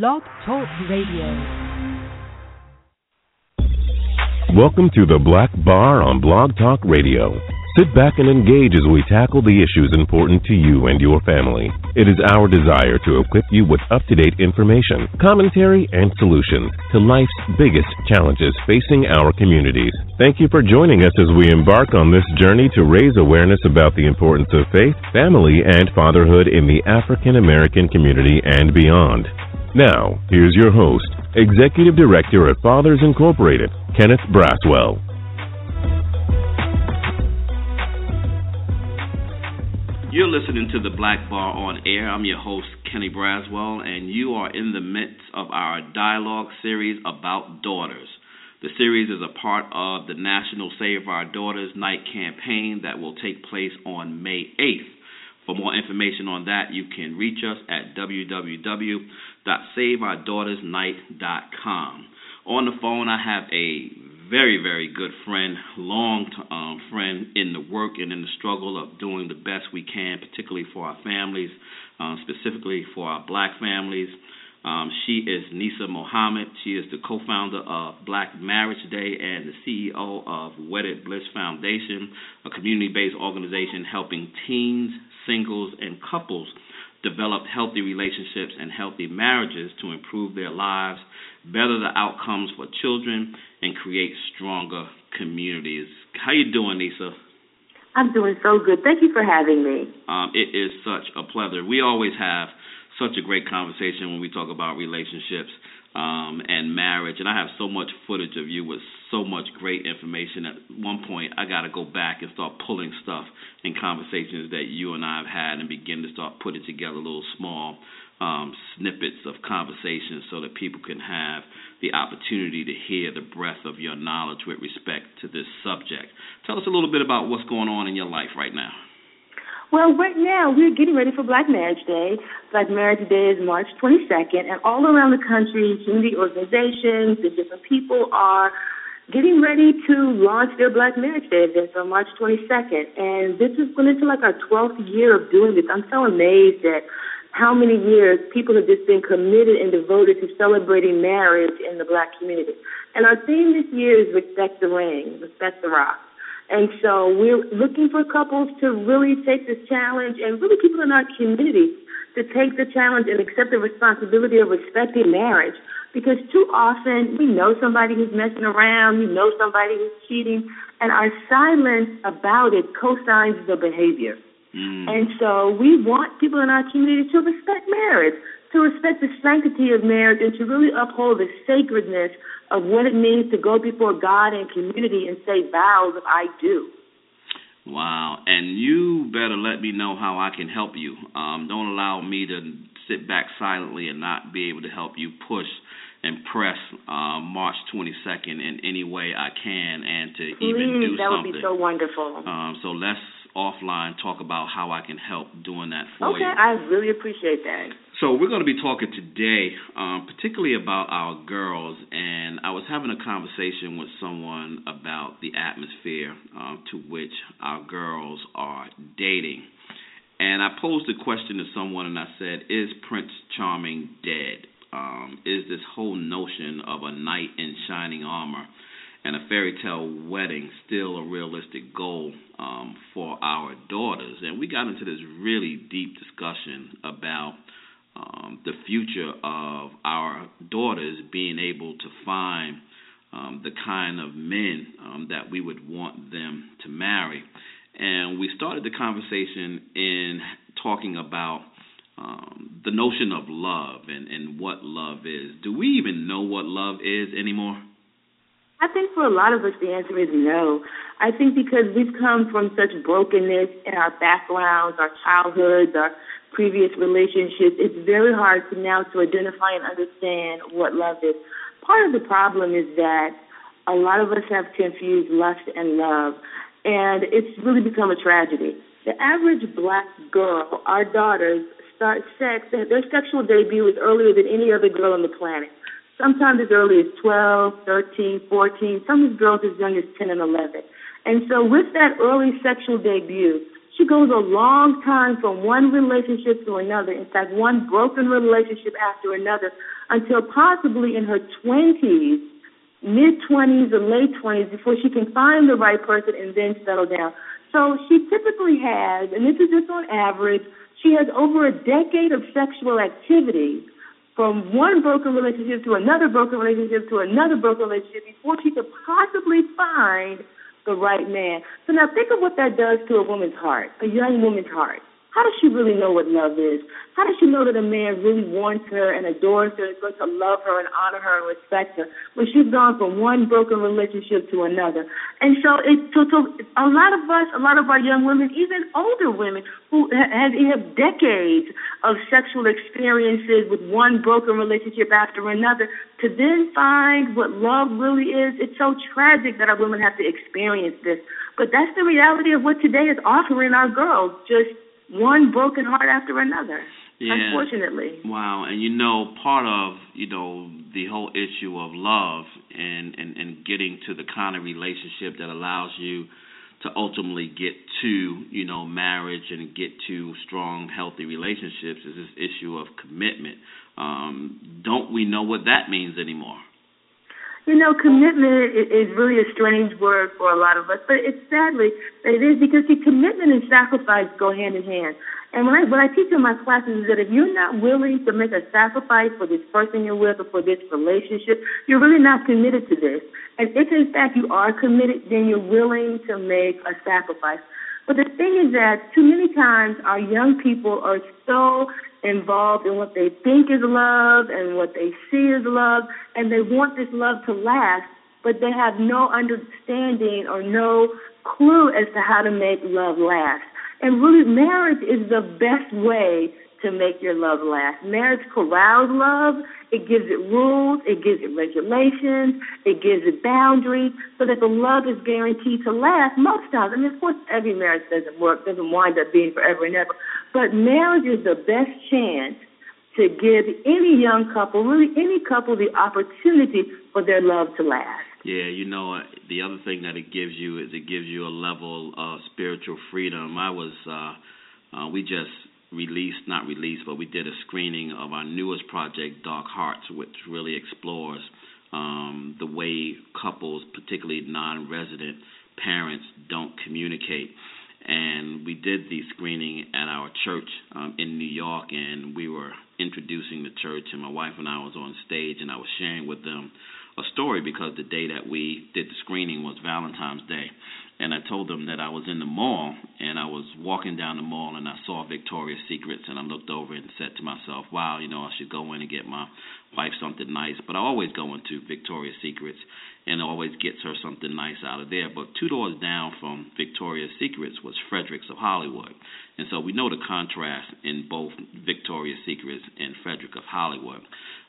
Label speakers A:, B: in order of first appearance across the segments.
A: Blog Talk Radio.
B: Welcome to the Black Bar on Blog Talk Radio. Sit back and engage as we tackle the issues important to you and your family. It is our desire to equip you with up to date information, commentary, and solutions to life's biggest challenges facing our communities. Thank you for joining us as we embark on this journey to raise awareness about the importance of faith, family, and fatherhood in the African American community and beyond. Now, here's your host, Executive Director at Fathers Incorporated, Kenneth Braswell.
C: You're listening to the Black Bar on Air. I'm your host, Kenny Braswell, and you are in the midst of our dialogue series about daughters. The series is a part of the National Save Our Daughters Night campaign that will take place on May 8th. For more information on that, you can reach us at www.saveourdaughtersnight.com. On the phone, I have a very, very good friend, long um, friend in the work and in the struggle of doing the best we can, particularly for our families, um, specifically for our black families. Um, she is Nisa Muhammad. She is the co founder of Black Marriage Day and the CEO of Wedded Bliss Foundation, a community based organization helping teens, singles, and couples develop healthy relationships and healthy marriages to improve their lives, better the outcomes for children, and create stronger communities. How you doing, Nisa?
D: I'm doing so good. Thank you for having me.
C: Um, it is such a pleasure. We always have such a great conversation when we talk about relationships um, and marriage. And I have so much footage of you with so much great information. At one point, I got to go back and start pulling stuff in conversations that you and I have had and begin to start putting together little small um, snippets of conversations so that people can have the opportunity to hear the breadth of your knowledge with respect to this subject. Tell us a little bit about what's going on in your life right now.
D: Well, right now we're getting ready for Black Marriage Day. Black Marriage Day is March 22nd, and all around the country, community organizations and different people are getting ready to launch their Black Marriage Day events on March 22nd. And this is going into like our 12th year of doing this. I'm so amazed at how many years people have just been committed and devoted to celebrating marriage in the Black community. And our theme this year is Respect the Ring, Respect the Rock. And so we're looking for couples to really take this challenge and really people in our community to take the challenge and accept the responsibility of respecting marriage. Because too often we know somebody who's messing around, we know somebody who's cheating, and our silence about it co-signs the behavior. Mm. And so we want people in our community to respect marriage, to respect the sanctity of marriage, and to really uphold the sacredness of what it means to go before God and community and say vows of I do.
C: Wow. And you better let me know how I can help you. Um, don't allow me to sit back silently and not be able to help you push and press uh, March 22nd in any way I can and to
D: Please,
C: even do
D: that
C: something.
D: would be so wonderful.
C: Um, so let's offline talk about how I can help doing that for
D: okay,
C: you.
D: Okay, I really appreciate that.
C: So we're going to be talking today, um, particularly about our girls, and I was having a conversation with someone about the atmosphere um, to which our girls are dating, and I posed a question to someone, and I said, "Is Prince Charming dead? Um, is this whole notion of a knight in shining armor?" and a fairy tale wedding still a realistic goal um, for our daughters? And we got into this really deep discussion about um, the future of our daughters being able to find um, the kind of men um, that we would want them to marry. And we started the conversation in talking about um, the notion of love and, and what love is. Do we even know what love is anymore?
D: I think for a lot of us, the answer is no. I think because we've come from such brokenness in our backgrounds, our childhoods, our previous relationships, it's very hard to now to identify and understand what love is. Part of the problem is that a lot of us have confused lust and love, and it's really become a tragedy. The average black girl, our daughters, start sex, their sexual debut is earlier than any other girl on the planet. Sometimes as early as 12, 13, 14, some of these girls as young as 10 and 11. And so with that early sexual debut, she goes a long time from one relationship to another. In fact, one broken relationship after another until possibly in her 20s, mid 20s or late 20s before she can find the right person and then settle down. So she typically has, and this is just on average, she has over a decade of sexual activity from one broken relationship to another broken relationship to another broken relationship before she could possibly find the right man. So now think of what that does to a woman's heart, a young woman's heart. How does she really know what love is? How does she know that a man really wants her and adores her, and is going to love her and honor her and respect her when she's gone from one broken relationship to another? And so, it, so, so a lot of us, a lot of our young women, even older women who have, have decades of sexual experiences with one broken relationship after another, to then find what love really is, it's so tragic that our women have to experience this. But that's the reality of what today is offering our girls. Just one broken heart after another. Yeah. Unfortunately.
C: Wow, and you know, part of you know the whole issue of love and and and getting to the kind of relationship that allows you to ultimately get to you know marriage and get to strong, healthy relationships is this issue of commitment. Um, don't we know what that means anymore?
D: You know, commitment is really a strange word for a lot of us, but it's sadly it is because see, commitment and sacrifice go hand in hand. And when I what I teach in my classes is that if you're not willing to make a sacrifice for this person you're with or for this relationship, you're really not committed to this. And if in fact you are committed, then you're willing to make a sacrifice. But the thing is that too many times our young people are so involved in what they think is love and what they see as love, and they want this love to last, but they have no understanding or no clue as to how to make love last. And really, marriage is the best way to make your love last. Marriage corrals love. It gives it rules. It gives it regulations. It gives it boundaries so that the love is guaranteed to last most times. I mean, of course, every marriage doesn't work, doesn't wind up being forever and ever. But marriage is the best chance to give any young couple, really any couple, the opportunity for their love to last.
C: Yeah, you know, the other thing that it gives you is it gives you a level of spiritual freedom. I was, uh, uh, we just released, not released, but we did a screening of our newest project, Dark Hearts, which really explores um, the way couples, particularly non resident parents, don't communicate. And we did the screening at our church um, in New York, and we were introducing the church, and my wife and I was on stage, and I was sharing with them a story because the day that we did the screening was Valentine's Day and I told them that I was in the mall and I was walking down the mall and I saw Victoria's Secrets and I looked over and said to myself, "Wow, you know, I should go in and get my wife something nice." But I always go into Victoria's Secrets and always gets her something nice out of there. But two doors down from Victoria's Secrets was Fredericks of Hollywood. And so we know the contrast in both Victoria's Secrets and Frederick of Hollywood.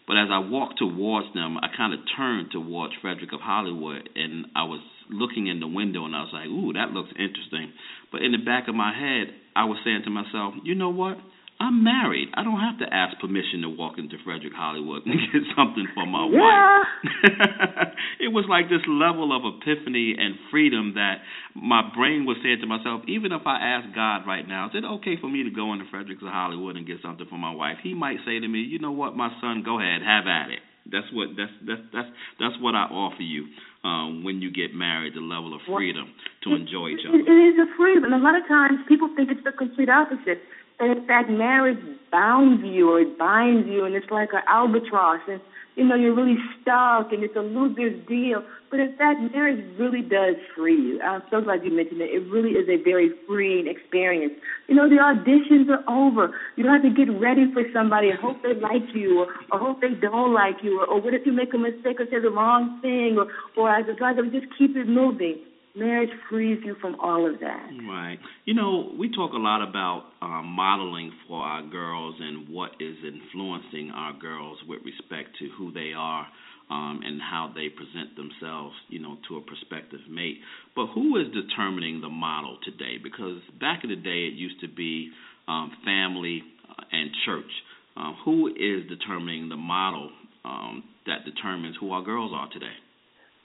C: But as I walked towards them, I kind of turned towards Frederick of Hollywood, and I was looking in the window, and I was like, "Ooh, that looks interesting." But in the back of my head, I was saying to myself, "You know what? I'm married. I don't have to ask permission to walk into Frederick Hollywood and get something for my
D: yeah.
C: wife. it was like this level of epiphany and freedom that my brain was saying to myself, even if I ask God right now, is it okay for me to go into Frederick Hollywood and get something for my wife? He might say to me, you know what, my son, go ahead, have at it. That's what that's that's that's that's what I offer you um, when you get married, the level of freedom to enjoy each other.
D: It is a freedom, and a lot of times people think it's the complete opposite and in fact, marriage bounds you or it binds you, and it's like an albatross, and you know you're really stuck, and it's a lose deal. But in fact, marriage really does free you. I'm so glad you mentioned it. It really is a very freeing experience. You know, the auditions are over. You don't have to get ready for somebody and hope they like you, or, or hope they don't like you, or, or what if you make a mistake or say the wrong thing, or or as a guy, just keep it moving marriage frees you from all of that.
C: Right. You know, we talk a lot about um, modeling for our girls and what is influencing our girls with respect to who they are um, and how they present themselves, you know, to a prospective mate. But who is determining the model today? Because back in the day, it used to be um, family uh, and church. Uh, who is determining the model um, that determines who our girls are today?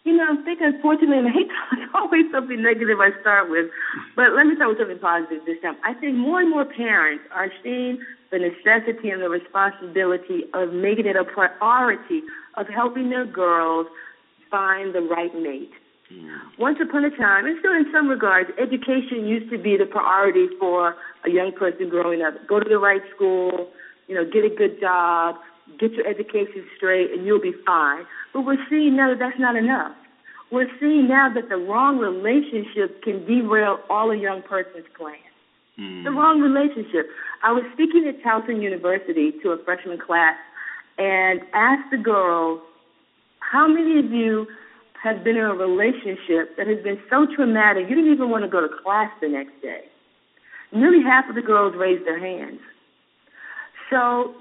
D: You know, I'm thinking, unfortunately, and I hate it's always something negative I start with, but let me start with something positive this time. I think more and more parents are seeing the necessity and the responsibility of making it a priority of helping their girls find the right mate. Mm. Once upon a time, and still in some regards, education used to be the priority for a young person growing up. Go to the right school, you know, get a good job, get your education straight, and you'll be fine. But we're seeing now that that's not enough. We're seeing now that the wrong relationship can derail all a young person's plans. Mm. The wrong relationship. I was speaking at Towson University to a freshman class and asked the girls, how many of you have been in a relationship that has been so traumatic you didn't even want to go to class the next day? Nearly half of the girls raised their hands. So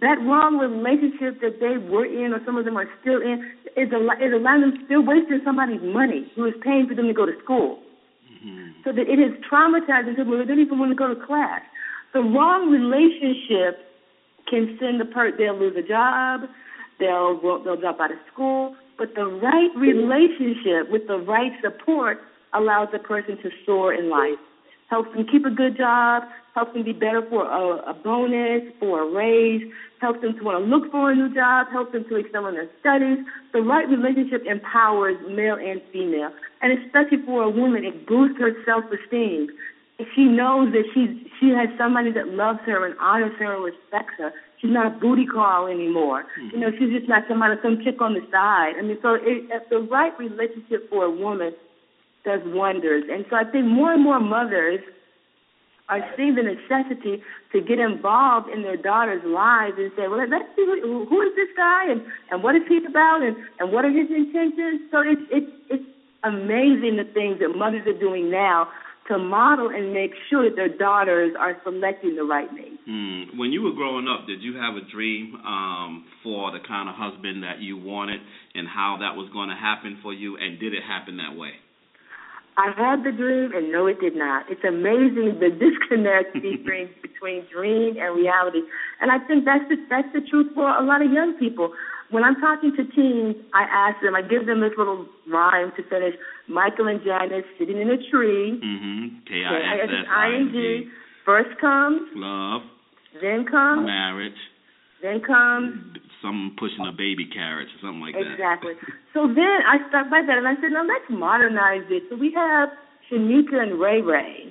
D: that wrong relationship that they were in, or some of them are still in, is, a, is allowing them still wasting somebody's money who is paying for them to go to school. Mm-hmm. So that it has traumatized them where they don't even want to go to class. The wrong relationship can send the person, they'll lose a job, they'll they'll drop out of school. But the right relationship with the right support allows the person to soar in life helps them keep a good job, helps them be better for a, a bonus, for a raise, helps them to want to look for a new job, helps them to excel in their studies. The right relationship empowers male and female, and especially for a woman, it boosts her self-esteem. She knows that she's she has somebody that loves her and honors her and respects her, she's not a booty call anymore. Mm-hmm. You know, she's just not somebody some chick on the side. I mean, so it, it's the right relationship for a woman does wonders. And so I think more and more mothers are seeing the necessity to get involved in their daughters' lives and say, well, let's see who, who is this guy and, and what is he about and, and what are his intentions. So it's, it's, it's amazing the things that mothers are doing now to model and make sure that their daughters are selecting the right mate.
C: Mm. When you were growing up, did you have a dream um, for the kind of husband that you wanted and how that was going to happen for you, and did it happen that way?
D: I had the dream, and no, it did not. It's amazing the disconnect between between dream and reality, and I think that's the that's the truth for a lot of young people. When I'm talking to teens, I ask them, I give them this little rhyme to finish. Michael and Janice sitting in a tree.
C: Mm-hmm. K I S S I N G.
D: First comes
C: love.
D: Then comes
C: marriage.
D: Then comes
C: some pushing a baby carriage or something like
D: that. Exactly. so then I stuck by that and I said, now let's modernize it. So we have Shanika and Ray Ray.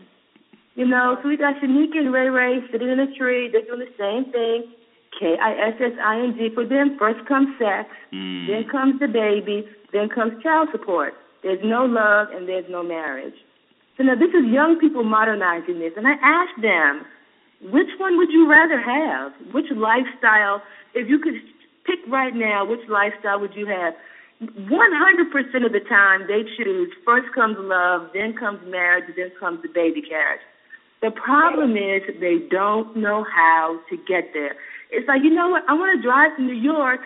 D: You know, so we got Shanika and Ray Ray sitting in a tree. They're doing the same thing. K I S S I N G. For them, first comes sex, mm. then comes the baby, then comes child support. There's no love and there's no marriage. So now this is young people modernizing this, and I asked them, which one would you rather have? Which lifestyle, if you could pick right now which lifestyle would you have. 100% of the time they choose first comes love, then comes marriage, then comes the baby carriage. The problem is they don't know how to get there. It's like, you know what, I want to drive to New York.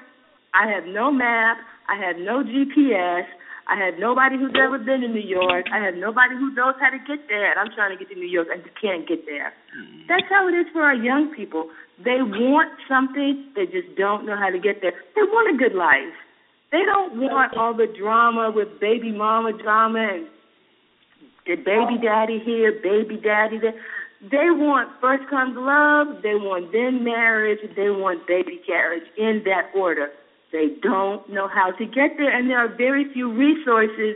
D: I have no map, I have no GPS, I have nobody who's ever been to New York. I have nobody who knows how to get there, and I'm trying to get to New York and just can't get there. Mm-hmm. That's how it is for our young people. They want something, they just don't know how to get there. They want a good life. They don't want all the drama with baby mama drama and the baby daddy here, baby daddy there. They want first comes love, they want then marriage, they want baby carriage in that order. They don't know how to get there, and there are very few resources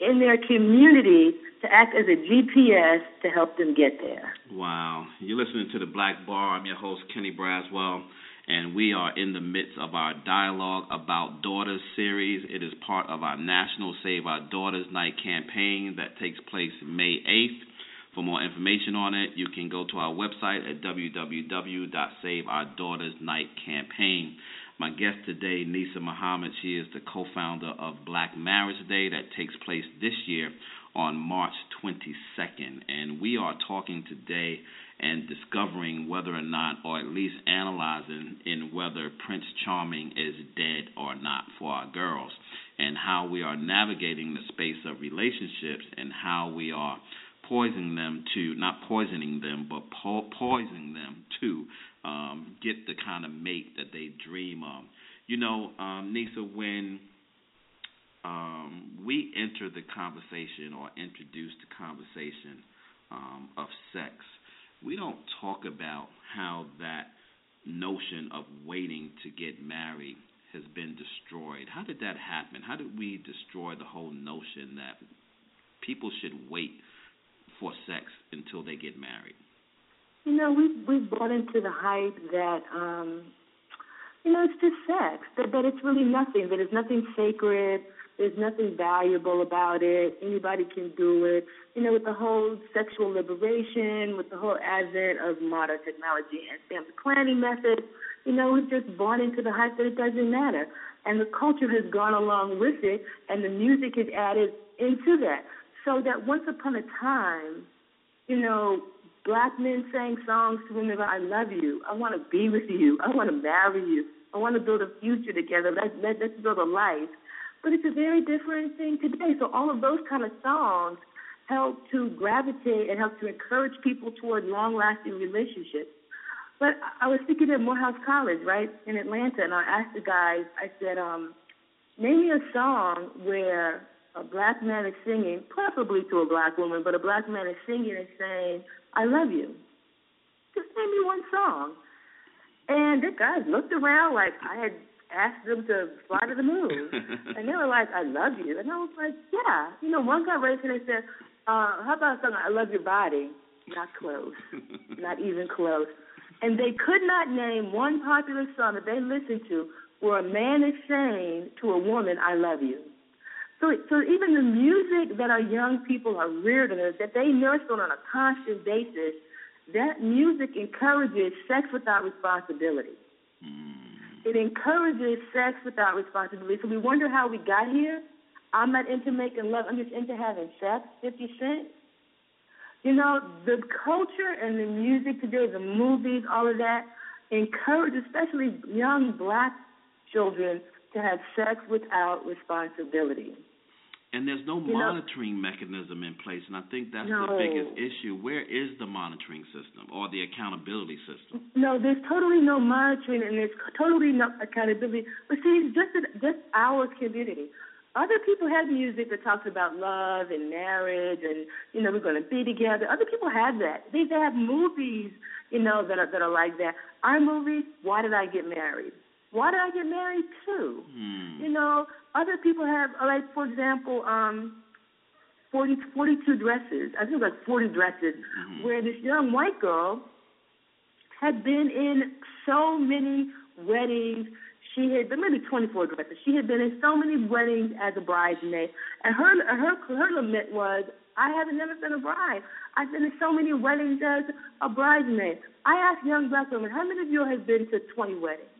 D: in their community to act as a GPS to help them get there.
C: Wow. You're listening to the Black Bar. I'm your host, Kenny Braswell, and we are in the midst of our Dialogue About Daughters series. It is part of our National Save Our Daughters Night campaign that takes place May 8th. For more information on it, you can go to our website at www.saveourdaughter's.night.campaign. My guest today, Nisa Muhammad, she is the co founder of Black Marriage Day that takes place this year on March 22nd. And we are talking today and discovering whether or not, or at least analyzing in whether Prince Charming is dead or not for our girls, and how we are navigating the space of relationships and how we are poisoning them to, not poisoning them, but po- poisoning them to um, get the kind of mate that they dream of. You know, um, Nisa, when um, we enter the conversation or introduce the conversation um, of sex, we don't talk about how that notion of waiting to get married has been destroyed. How did that happen? How did we destroy the whole notion that people should wait for sex until they get married?
D: You know, we've we've bought into the hype that um you know, it's just sex. That that it's really nothing, that it's nothing sacred, there's nothing valuable about it, anybody can do it. You know, with the whole sexual liberation, with the whole advent of modern technology and family planning methods, you know, we've just bought into the hype that it doesn't matter. And the culture has gone along with it and the music is added into that. So that once upon a time, you know, black men sang songs to women about I love you, I want to be with you, I want to marry you, I want to build a future together, let's, let, let's build a life. But it's a very different thing today. So all of those kind of songs help to gravitate and help to encourage people toward long lasting relationships. But I was speaking at Morehouse College, right, in Atlanta, and I asked the guys, I said, um, name me a song where a black man is singing, preferably to a black woman, but a black man is singing and saying, love you. Just name me one song. And the guys looked around like I had asked them to fly to the moon. and they were like, I love you. And I was like, yeah. You know, one guy raised and they said, uh, how about a song, I love your body? Not close. Not even close. And they could not name one popular song that they listened to where a man is saying to a woman, I love you. So, so even the music that our young people are reared in, that they nurse on on a constant basis, that music encourages sex without responsibility. Mm. It encourages sex without responsibility. So we wonder how we got here. I'm not into making love. I'm just into having sex. Fifty Cent. You know, the culture and the music today, the movies, all of that, encourage especially young black children to have sex without responsibility.
C: And there's no you monitoring know, mechanism in place, and I think that's
D: no.
C: the biggest issue. Where is the monitoring system or the accountability system?
D: No, there's totally no monitoring, and there's totally no accountability. But see, it's just just our community. Other people have music that talks about love and marriage, and you know we're going to be together. Other people have that. They, they have movies, you know, that are that are like that. Our movie, Why Did I Get Married? Why did I get married too?
C: Hmm.
D: You know, other people have, like for example, um, 40, 42 dresses. I think like 40 dresses,
C: mm-hmm.
D: where this young white girl had been in so many weddings. She had been maybe 24 dresses. She had been in so many weddings as a bridesmaid, and her her her lament was, I haven't never been a bride. I've been in so many weddings as a bridesmaid. I asked young black women, how many of you have been to 20 weddings?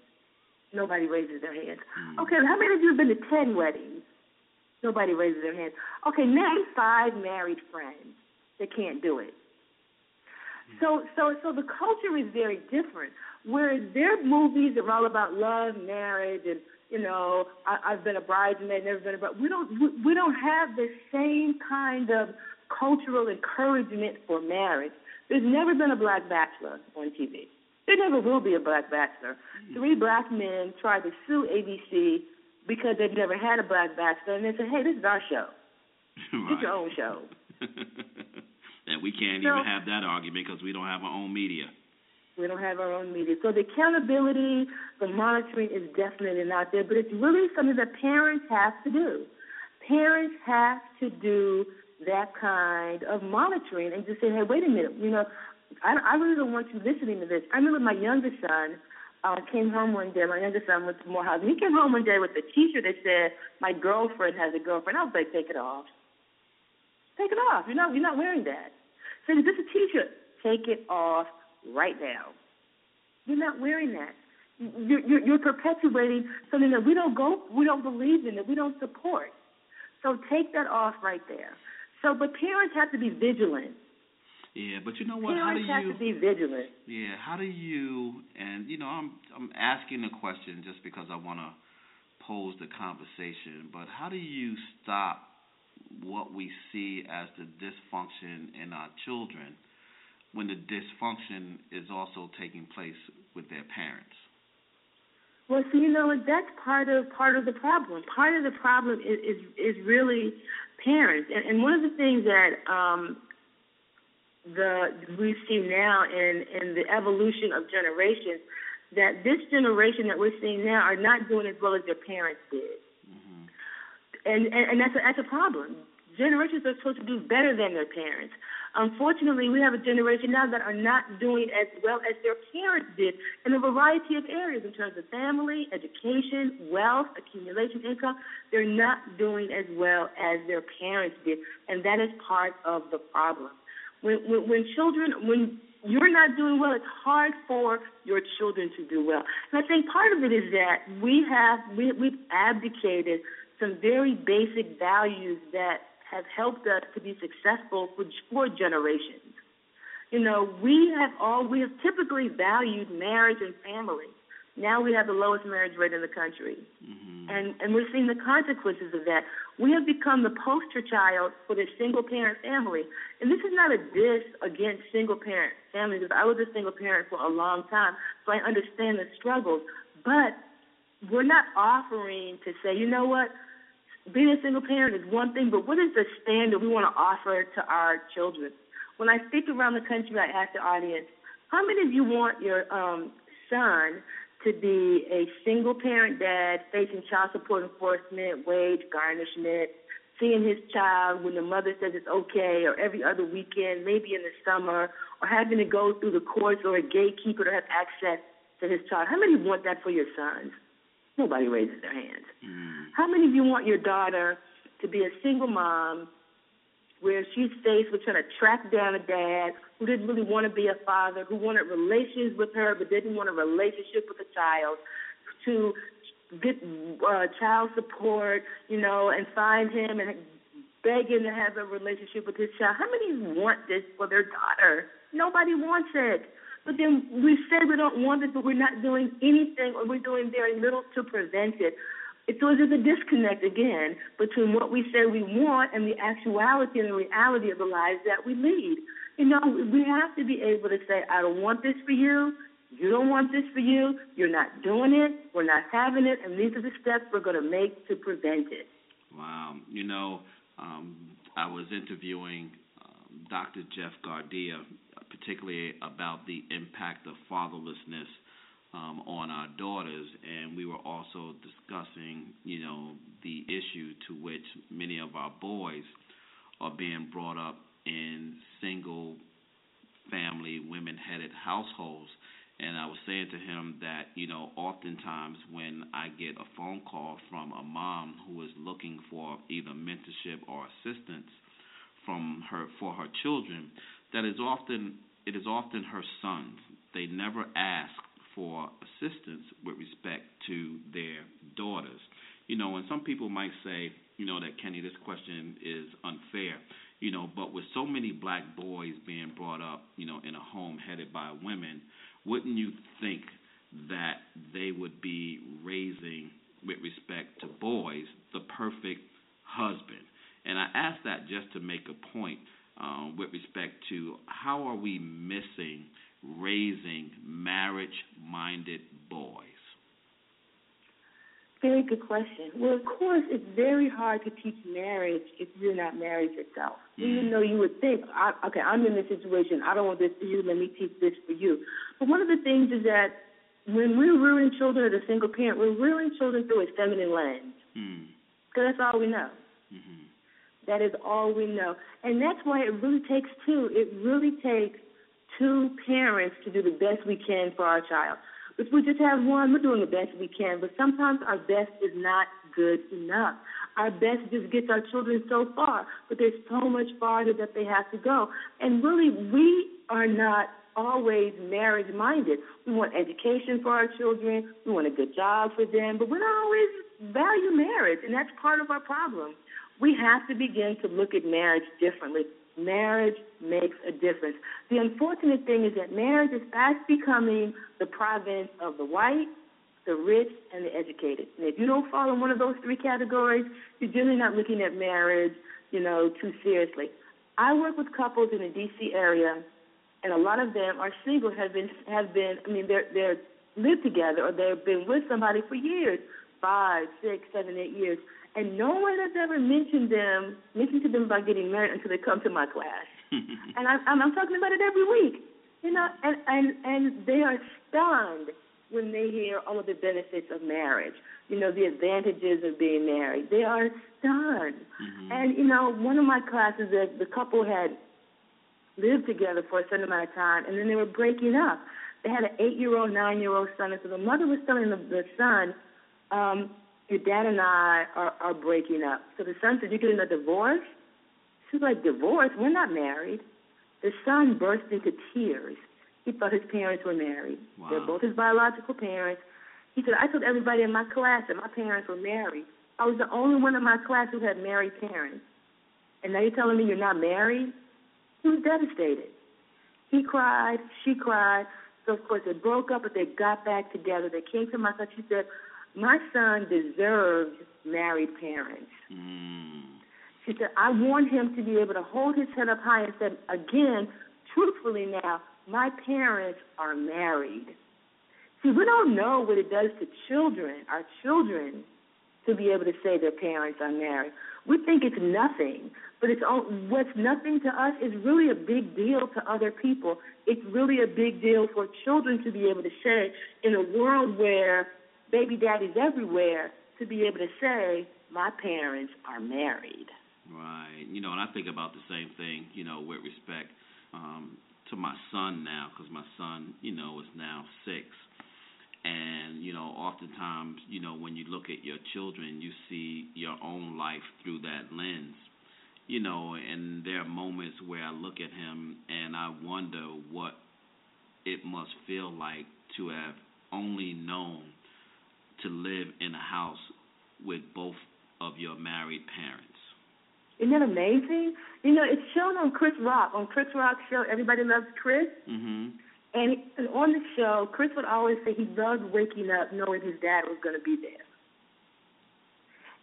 D: Nobody raises their hands.
C: Mm.
D: Okay, how many of you have been to ten weddings? Nobody raises their hands. Okay, name five married friends that can't do it. Mm. So, so, so the culture is very different. Whereas their movies are all about love, marriage, and you know, I, I've been a bridesmaid, never been a bride. We don't, we, we don't have the same kind of cultural encouragement for marriage. There's never been a black bachelor on TV. There never will be a black bachelor. Three black men tried to sue ABC because they've never had a black bachelor, and they said, "Hey, this is our show.
C: right.
D: It's your own show."
C: and we can't
D: so,
C: even have that argument because we don't have our own media.
D: We don't have our own media. So the accountability, the monitoring is definitely not there, but it's really something that parents have to do. Parents have to do that kind of monitoring and just say, hey, wait a minute, you know, I, I really don't want you listening to this. I remember my youngest son uh, came home one day. My youngest son went to Morehouse. And he came home one day with a T-shirt that said, "My girlfriend has a girlfriend." I was like, "Take it off. Take it off. You're not. You're not wearing that." So is this a T-shirt? Take it off right now. You're not wearing that. You're, you're, you're perpetuating something that we don't go, we don't believe in, that we don't support. So take that off right there. So, but parents have to be vigilant
C: yeah, but you know what?
D: Parents
C: how do you
D: have to be vigilant?
C: Yeah, how do you and you know I'm I'm asking the question just because I want to pose the conversation, but how do you stop what we see as the dysfunction in our children when the dysfunction is also taking place with their parents?
D: Well, so you know that's part of part of the problem. Part of the problem is is, is really parents, and, and one of the things that um, the we see now in in the evolution of generations that this generation that we're seeing now are not doing as well as their parents did, mm-hmm. and, and and that's a, that's a problem. Generations are supposed to do better than their parents. Unfortunately, we have a generation now that are not doing as well as their parents did in a variety of areas in terms of family, education, wealth, accumulation, income. They're not doing as well as their parents did, and that is part of the problem. When, when, when children, when you're not doing well, it's hard for your children to do well. And I think part of it is that we have we, we've abdicated some very basic values that have helped us to be successful for, for generations. You know, we have all we have typically valued marriage and family. Now we have the lowest marriage rate in the country, mm-hmm. and and we're seeing the consequences of that. We have become the poster child for the single parent family, and this is not a diss against single parent families. I was a single parent for a long time, so I understand the struggles. But we're not offering to say, you know what, being a single parent is one thing, but what is the standard we want to offer to our children? When I speak around the country, I ask the audience, how many of you want your um, son to be a single parent dad facing child support enforcement, wage garnishment, seeing his child when the mother says it's okay, or every other weekend, maybe in the summer, or having to go through the courts or a gatekeeper to have access to his child? How many want that for your sons? Nobody raises their hands. Mm. How many of you want your daughter to be a single mom where she's faced with trying to track down a dad who didn't really want to be a father, who wanted relations with her but didn't want a relationship with a child, to get uh, child support, you know, and find him and beg him to have a relationship with his child. How many want this for their daughter? Nobody wants it. But then we say we don't want it, but we're not doing anything, or we're doing very little to prevent it. So there's a disconnect again between what we say we want and the actuality and the reality of the lives that we lead. You know, we have to be able to say, I don't want this for you. You don't want this for you. You're not doing it. We're not having it. And these are the steps we're going to make to prevent it.
C: Wow. You know, um, I was interviewing um, Dr. Jeff Gardere particularly about the impact of fatherlessness um, on our daughters, and we were also discussing, you know, the issue to which many of our boys are being brought up in single family, women headed households. And I was saying to him that, you know, oftentimes when I get a phone call from a mom who is looking for either mentorship or assistance from her for her children, that is often it is often her sons. They never ask for assistance with respect to their daughters. You know, and some people might say, you know, that Kenny, this question is unfair. You know, but with so many black boys being brought up, you know, in a home headed by women, wouldn't you think that they would be raising, with respect to boys, the perfect husband? And I ask that just to make a point um, with respect to how are we missing raising marriage-minded boys?
D: Very good question. Well, of course, it's very hard to teach marriage if you're not married yourself. Mm. Even though you would think, okay, I'm in this situation, I don't want this for you, let me teach this for you. But one of the things is that when we're rearing children as a single parent, we're rearing children through a feminine lens. Because mm. that's all we know. Mm-hmm. That is all we know. And that's why it really takes two. It really takes two parents to do the best we can for our child. If we just have one, we're doing the best we can, but sometimes our best is not good enough. Our best just gets our children so far, but there's so much farther that they have to go. And really, we are not always marriage minded. We want education for our children, we want a good job for them, but we don't always value marriage, and that's part of our problem we have to begin to look at marriage differently. Marriage makes a difference. The unfortunate thing is that marriage is fast becoming the province of the white, the rich, and the educated. And if you don't fall in one of those three categories, you're generally not looking at marriage, you know, too seriously. I work with couples in the D.C. area, and a lot of them are single. Have been have been. I mean, they're they're lived together or they've been with somebody for years, five, six, seven, eight years, and no one has ever mentioned them, mentioned to them about getting married until they come to my class. and I, I'm, I'm talking about it every week, you know, and and and they are stunned when they hear all of the benefits of marriage, you know, the advantages of being married. They are stunned. Mm-hmm. And, you know, one of my classes, the, the couple had lived together for a certain amount of time, and then they were breaking up. They had an eight-year-old, nine-year-old son, and so the mother was telling the, the son, um, your dad and I are, are breaking up. So the son said, you're getting a divorce? She's like, divorce? We're not married. The son burst into tears. He thought his parents were married.
C: Wow.
D: They're both his biological parents. He said, I told everybody in my class that my parents were married. I was the only one in my class who had married parents. And now you're telling me you're not married? He was devastated. He cried, she cried. So of course they broke up, but they got back together. They came to my class. She said, "My son deserves married parents."
C: Mm.
D: She said, "I want him to be able to hold his head up high and said again, truthfully now, my parents are married." See, we don't know what it does to children, our children, to be able to say their parents are married. We think it's nothing, but it's all, what's nothing to us is really a big deal to other people. It's really a big deal for children to be able to say, in a world where baby daddies everywhere, to be able to say, my parents are married.
C: Right. You know, and I think about the same thing, you know, with respect um, to my son now, because my son, you know, is now six. And, you know, oftentimes, you know, when you look at your children, you see your own life through that lens you know, and there are moments where I look at him and I wonder what it must feel like to have only known to live in a house with both of your married parents.
D: Isn't that amazing? You know, it's shown on Chris Rock. On Chris Rock's show, Everybody Loves Chris.
C: Mm-hmm.
D: And, and on the show, Chris would always say he loved waking up knowing his dad was going to be there.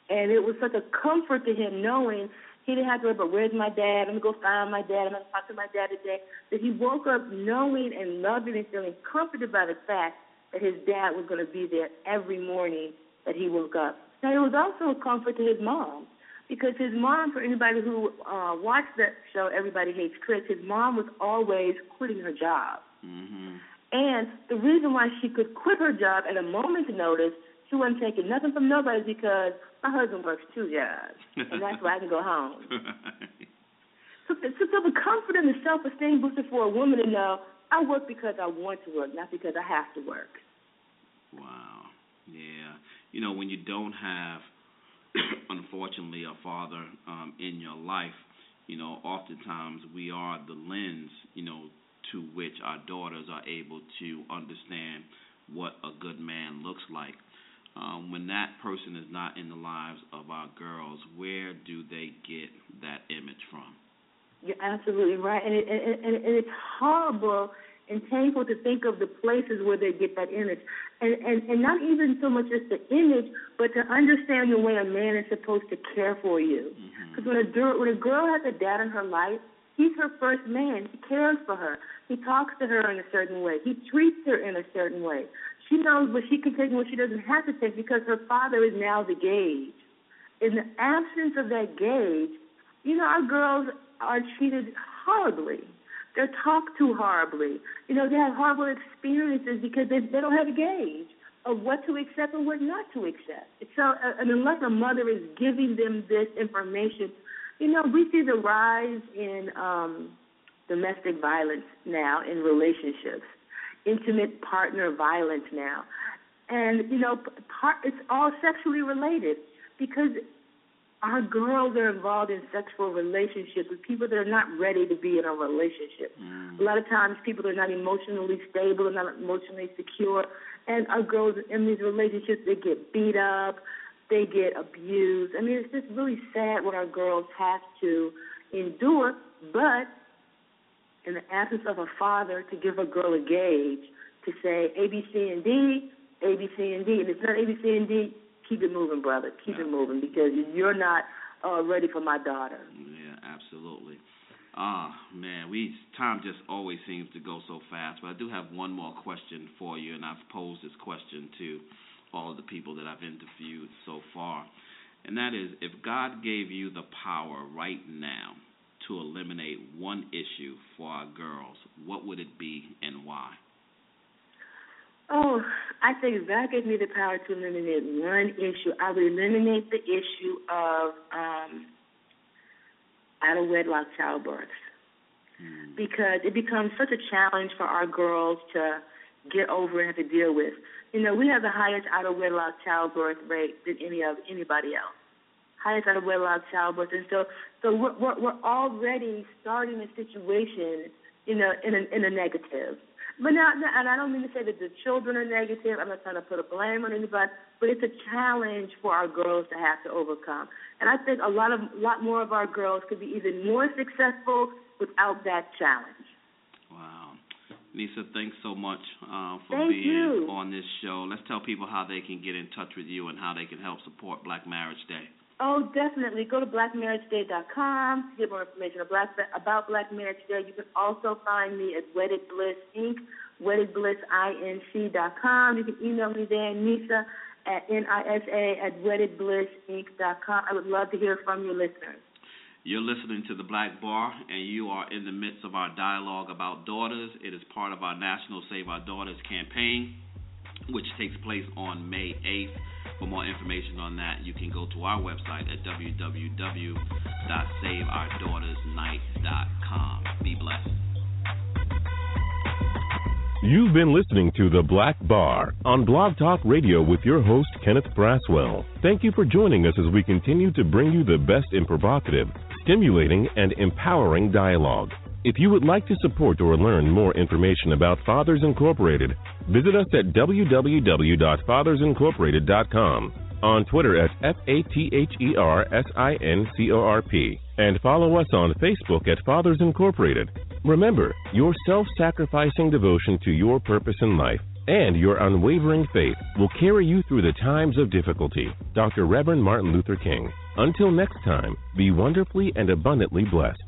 D: And it was such a comfort to him knowing he didn't have to worry about where's my dad. I'm gonna go find my dad. I'm gonna talk to my dad today. That he woke up knowing and loving and feeling comforted by the fact that his dad was gonna be there every morning that he woke up. Now it was also a comfort to his mom because his mom, for anybody who uh, watched that show, Everybody Hates Chris, his mom was always quitting her job.
C: Mm-hmm.
D: And the reason why she could quit her job at a moment's notice she wasn't taking nothing from nobody because my husband works two jobs, and that's why I can go home. so, so, so the comfort and the self-esteem booster for a woman to know I work because I want to work, not because I have to work.
C: Wow. Yeah. You know, when you don't have, unfortunately, a father um, in your life, you know, oftentimes we are the lens, you know, to which our daughters are able to understand what a good man looks like um, when that person is not in the lives of our girls, where do they get that image from?
D: You're absolutely right, and, it, and, and, and it's horrible and painful to think of the places where they get that image, and and and not even so much as the image, but to understand the way a man is supposed to care for you. Because
C: mm-hmm.
D: when a girl when a girl has a dad in her life, he's her first man. He cares for her. He talks to her in a certain way. He treats her in a certain way. She knows what she can take and what she doesn't have to take because her father is now the gauge. In the absence of that gauge, you know, our girls are treated horribly. They're talked to horribly. You know, they have horrible experiences because they, they don't have a gauge of what to accept and what not to accept. So, uh, and unless a mother is giving them this information, you know, we see the rise in um, domestic violence now in relationships intimate partner violence now. And, you know, part, it's all sexually related because our girls are involved in sexual relationships with people that are not ready to be in a relationship.
C: Mm.
D: A lot of times people are not emotionally stable and not emotionally secure. And our girls in these relationships, they get beat up, they get abused. I mean, it's just really sad what our girls have to endure. But in the absence of a father to give a girl a gauge to say A, B, C, and D, A, B, C, and D. And it's not A, B, C, and D, keep it moving, brother. Keep
C: yeah.
D: it moving because you're not uh, ready for my daughter.
C: Yeah, absolutely. Ah, man, we time just always seems to go so fast. But I do have one more question for you, and I've posed this question to all of the people that I've interviewed so far. And that is if God gave you the power right now to eliminate one issue for our girls, what would it be and why?
D: Oh, I think if God gave me the power to eliminate one issue, I would eliminate the issue of um, out of wedlock childbirth. Mm. Because it becomes such a challenge for our girls to get over and have to deal with. You know, we have the highest out of wedlock childbirth rate than any of anybody else. Highest out of wedlock childbirth, and so so we're we're, we're already starting a situation, you know, in a in a negative. But now, and I don't mean to say that the children are negative. I'm not trying to put a blame on anybody, but it's a challenge for our girls to have to overcome. And I think a lot of, lot more of our girls could be even more successful without that challenge.
C: Wow, Nisa, thanks so much uh,
D: for Thank
C: being
D: you.
C: on this show. Let's tell people how they can get in touch with you and how they can help support Black Marriage Day.
D: Oh, definitely. Go to blackmarriageday.com to get more information about Black Marriage Day. You can also find me at Wedded Bliss Inc., weddedblissinc.com. You can email me there, Nisa at N-I-S-A at weddedblissinc.com. I would love to hear from your listeners.
C: You're listening to the Black Bar, and you are in the midst of our dialogue about daughters. It is part of our National Save Our Daughters campaign, which takes place on May 8th. For more information on that, you can go to our website at www.saveourdaughter'snight.com. Be blessed.
B: You've been listening to The Black Bar on Blog Talk Radio with your host, Kenneth Braswell. Thank you for joining us as we continue to bring you the best in provocative, stimulating, and empowering dialogue. If you would like to support or learn more information about Fathers Incorporated, visit us at www.fathersincorporated.com, on Twitter at F A T H E R S I N C O R P, and follow us on Facebook at Fathers Incorporated. Remember, your self sacrificing devotion to your purpose in life and your unwavering faith will carry you through the times of difficulty. Dr. Reverend Martin Luther King. Until next time, be wonderfully and abundantly blessed.